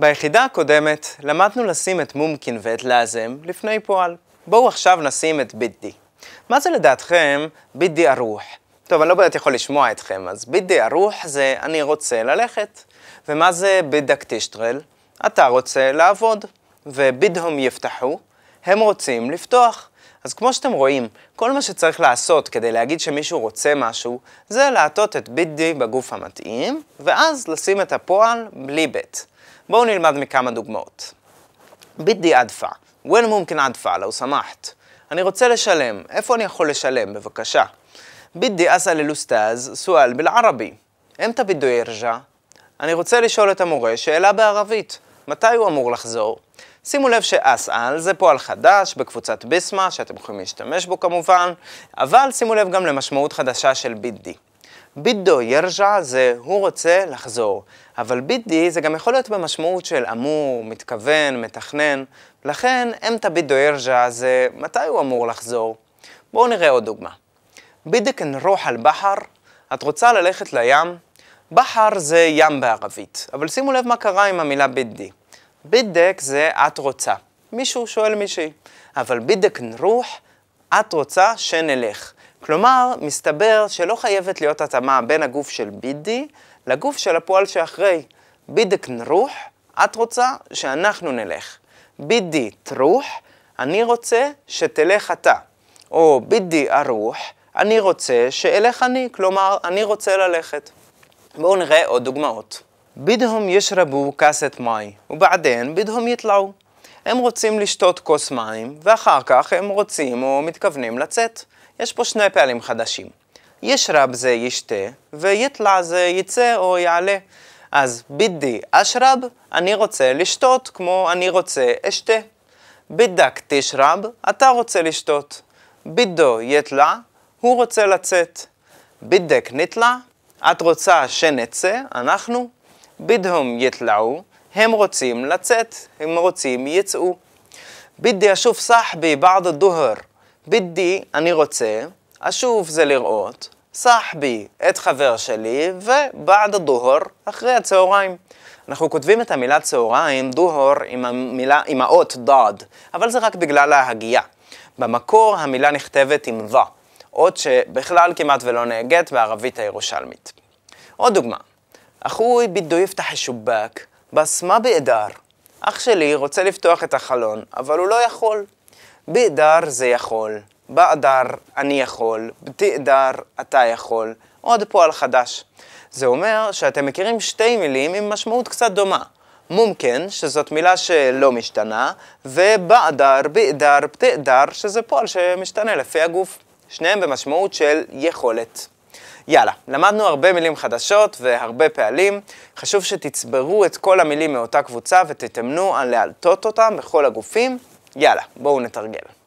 ביחידה הקודמת למדנו לשים את מומקין ואת לאזם לפני פועל. בואו עכשיו נשים את בידי. מה זה לדעתכם בידי ארוח? טוב, אני לא באמת יכול לשמוע אתכם, אז בידי ארוח זה אני רוצה ללכת. ומה זה בידק תשטרל? אתה רוצה לעבוד. ובידהום יפתחו, הם רוצים לפתוח. אז כמו שאתם רואים, כל מה שצריך לעשות כדי להגיד שמישהו רוצה משהו, זה להטות את ביט די בגוף המתאים, ואז לשים את הפועל בלי ביט. בואו נלמד מכמה דוגמאות. ביט די עדפה, when מומכן עדפה, לא שמחת. אני רוצה לשלם, איפה אני יכול לשלם, בבקשה. ביט די אסל ללוסטאז, סואל בלערבי. אמתא בידו ירג'ה? אני רוצה לשאול את המורה שאלה בערבית, מתי הוא אמור לחזור? שימו לב שאסאל זה פועל חדש בקבוצת ביסמה, שאתם יכולים להשתמש בו כמובן, אבל שימו לב גם למשמעות חדשה של בידי. בידו ירג'ע זה הוא רוצה לחזור, אבל בידי זה גם יכול להיות במשמעות של אמור, מתכוון, מתכנן, לכן אמתא בידו ירג'ע זה מתי הוא אמור לחזור. בואו נראה עוד דוגמה. בידק נרוח על בחר, את רוצה ללכת לים? בחר זה ים בערבית, אבל שימו לב מה קרה עם המילה בידי. בידק זה את רוצה. מישהו שואל מישהי. אבל בידק נרוח, את רוצה שנלך. כלומר, מסתבר שלא חייבת להיות התאמה בין הגוף של בידי לגוף של הפועל שאחרי. בידק נרוח, את רוצה שאנחנו נלך. בידי תרוח, אני רוצה שתלך אתה. או בידי ארוח, אני רוצה שאלך אני, כלומר, אני רוצה ללכת. בואו נראה עוד דוגמאות. بدهم يشربوا كاسة مي وبعدين بدهم يطلعوا. הם רוצים לשתות כוס מים, ואחר כך הם רוצים או מתכוונים לצאת. יש פה שני פעלים חדשים. ישרב זה ישתה, ויתלע זה יצא או יעלה. אז בידי אשרב, אני רוצה לשתות, כמו אני רוצה אשתה. בידק תשרב, אתה רוצה לשתות. בידו יתלע, הוא רוצה לצאת. בידק נתלע, את רוצה שנצא, אנחנו. בידהום יתלעו, הם רוצים לצאת, הם רוצים יצאו. בידי אשוף סחבי בעד הדוהר. בידי, אני רוצה, אשוף זה לראות, סחבי, את חבר שלי, ובעד הדוהר, אחרי הצהריים. אנחנו כותבים את המילה צהריים, דוהר, עם, המילה, עם האות דוד, אבל זה רק בגלל ההגייה. במקור המילה נכתבת עם ו, אות שבכלל כמעט ולא נהגית בערבית הירושלמית. עוד דוגמה, אחוי בידו יפתח השובק, בס מה באדר? אח שלי רוצה לפתוח את החלון, אבל הוא לא יכול. באדר זה יכול, באדר אני יכול, בתאדר אתה יכול. עוד פועל חדש. זה אומר שאתם מכירים שתי מילים עם משמעות קצת דומה. מומקן, שזאת מילה שלא משתנה, ובאדר, באדר, בתאדר, שזה פועל שמשתנה לפי הגוף. שניהם במשמעות של יכולת. יאללה, למדנו הרבה מילים חדשות והרבה פעלים. חשוב שתצברו את כל המילים מאותה קבוצה ותתאמנו על להלטות אותם בכל הגופים. יאללה, בואו נתרגל.